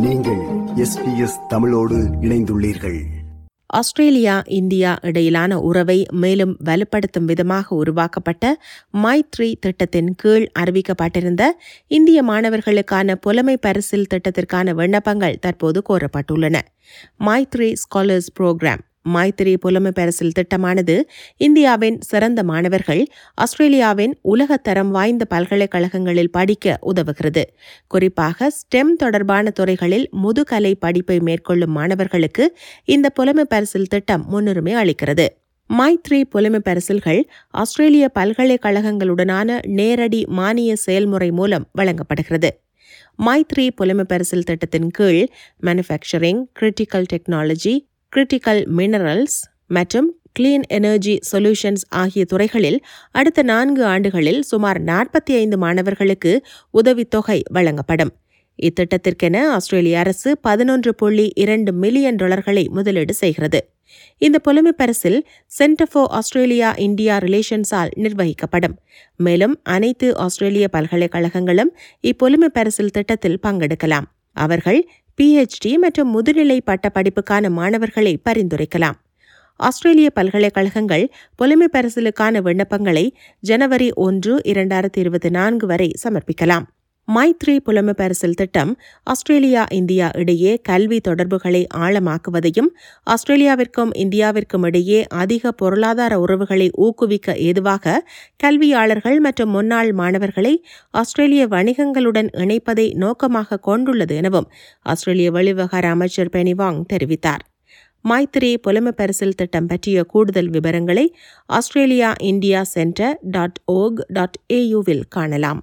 நீங்கள் எஸ்பிஎஸ் தமிழோடு இணைந்துள்ளீர்கள். ஆஸ்திரேலியா இந்தியா இடையிலான உறவை மேலும் வலுப்படுத்தும் விதமாக உருவாக்கப்பட்ட மைத்ரி திட்டத்தின் கீழ் அறிவிக்கப்பட்டிருந்த இந்திய மாணவர்களுக்கான புலமை பரிசில் திட்டத்திற்கான விண்ணப்பங்கள் தற்போது கோரப்பட்டுள்ளன. Maitri scholars program. மைத்திரி புலமை பரிசில் திட்டமானது இந்தியாவின் சிறந்த மாணவர்கள் ஆஸ்திரேலியாவின் உலகத்தரம் வாய்ந்த பல்கலைக்கழகங்களில் படிக்க உதவுகிறது. குறிப்பாக ஸ்டெம் தொடர்பான துறைகளில் முதுகலை படிப்பை மேற்கொள்ளும் மாணவர்களுக்கு இந்த புலமை பரிசில் திட்டம் முன்னுரிமை அளிக்கிறது. மைத்ரி புலமை பரிசில்கள் ஆஸ்திரேலிய பல்கலைக்கழகங்களுடனான நேரடி மானிய செயல்முறை மூலம் வழங்கப்படுகிறது. மைத்ரி புலமை பரிசில் திட்டத்தின் கீழ் manufacturing critical technology critical minerals மற்றும் கிளீன் எனர்ஜி சொல்யூஷன்ஸ் ஆகிய துறைகளில் அடுத்த நான்கு ஆண்டுகளில் சுமார் நாற்பத்தி ஐந்து மாணவர்களுக்கு உதவித்தொகை வழங்கப்படும். இத்திட்டத்திற்கென ஆஸ்திரேலிய அரசு பதினொன்று புள்ளி இரண்டு மில்லியன் டாலர்களை முதலீடு செய்கிறது. இந்த புலமை பரிசில் சென்டர் ஃபார் ஆஸ்திரேலியா இந்தியா ரிலேஷன்ஸால் நிர்வகிக்கப்படும். மேலும் அனைத்து ஆஸ்திரேலிய பல்கலைக்கழகங்களும் இப்புலமை பரிசில் திட்டத்தில் பங்கெடுக்கலாம். அவர்கள் பிஹெச்டி மற்றும் முதுநிலை பட்ட படிப்புக்கான மாணவர்களை பரிந்துரைக்கலாம். ஆஸ்திரேலிய பல்கலைக்கழகங்கள் புலமை பரிசலுக்கான விண்ணப்பங்களை ஜனவரி ஒன்று இரண்டாயிரத்தி இருபத்தி நான்கு வரை சமர்ப்பிக்கலாம். மைத்ரி புலமைப்பரசல் திட்டம் ஆஸ்திரேலியா இந்தியா இடையே கல்வி தொடர்புகளை ஆழமாக்குவதையும் ஆஸ்திரேலியாவிற்கும் இந்தியாவிற்கும் இடையே அதிக பொருளாதார உறவுகளை ஊக்குவிக்க ஏதுவாக கல்வியாளர்கள் மற்றும் முன்னாள் மாணவர்களை ஆஸ்திரேலிய வணிகங்களுடன் இணைப்பதை நோக்கமாக கொண்டுள்ளது எனவும் ஆஸ்திரேலிய வெளிவிவகார அமைச்சர் பெனிவாங் தெரிவித்தார். மைத்ரி புலமை பரிசில் திட்டம் பற்றிய கூடுதல் விவரங்களை Australia India centre dot org dot ஏயுவில் காணலாம்.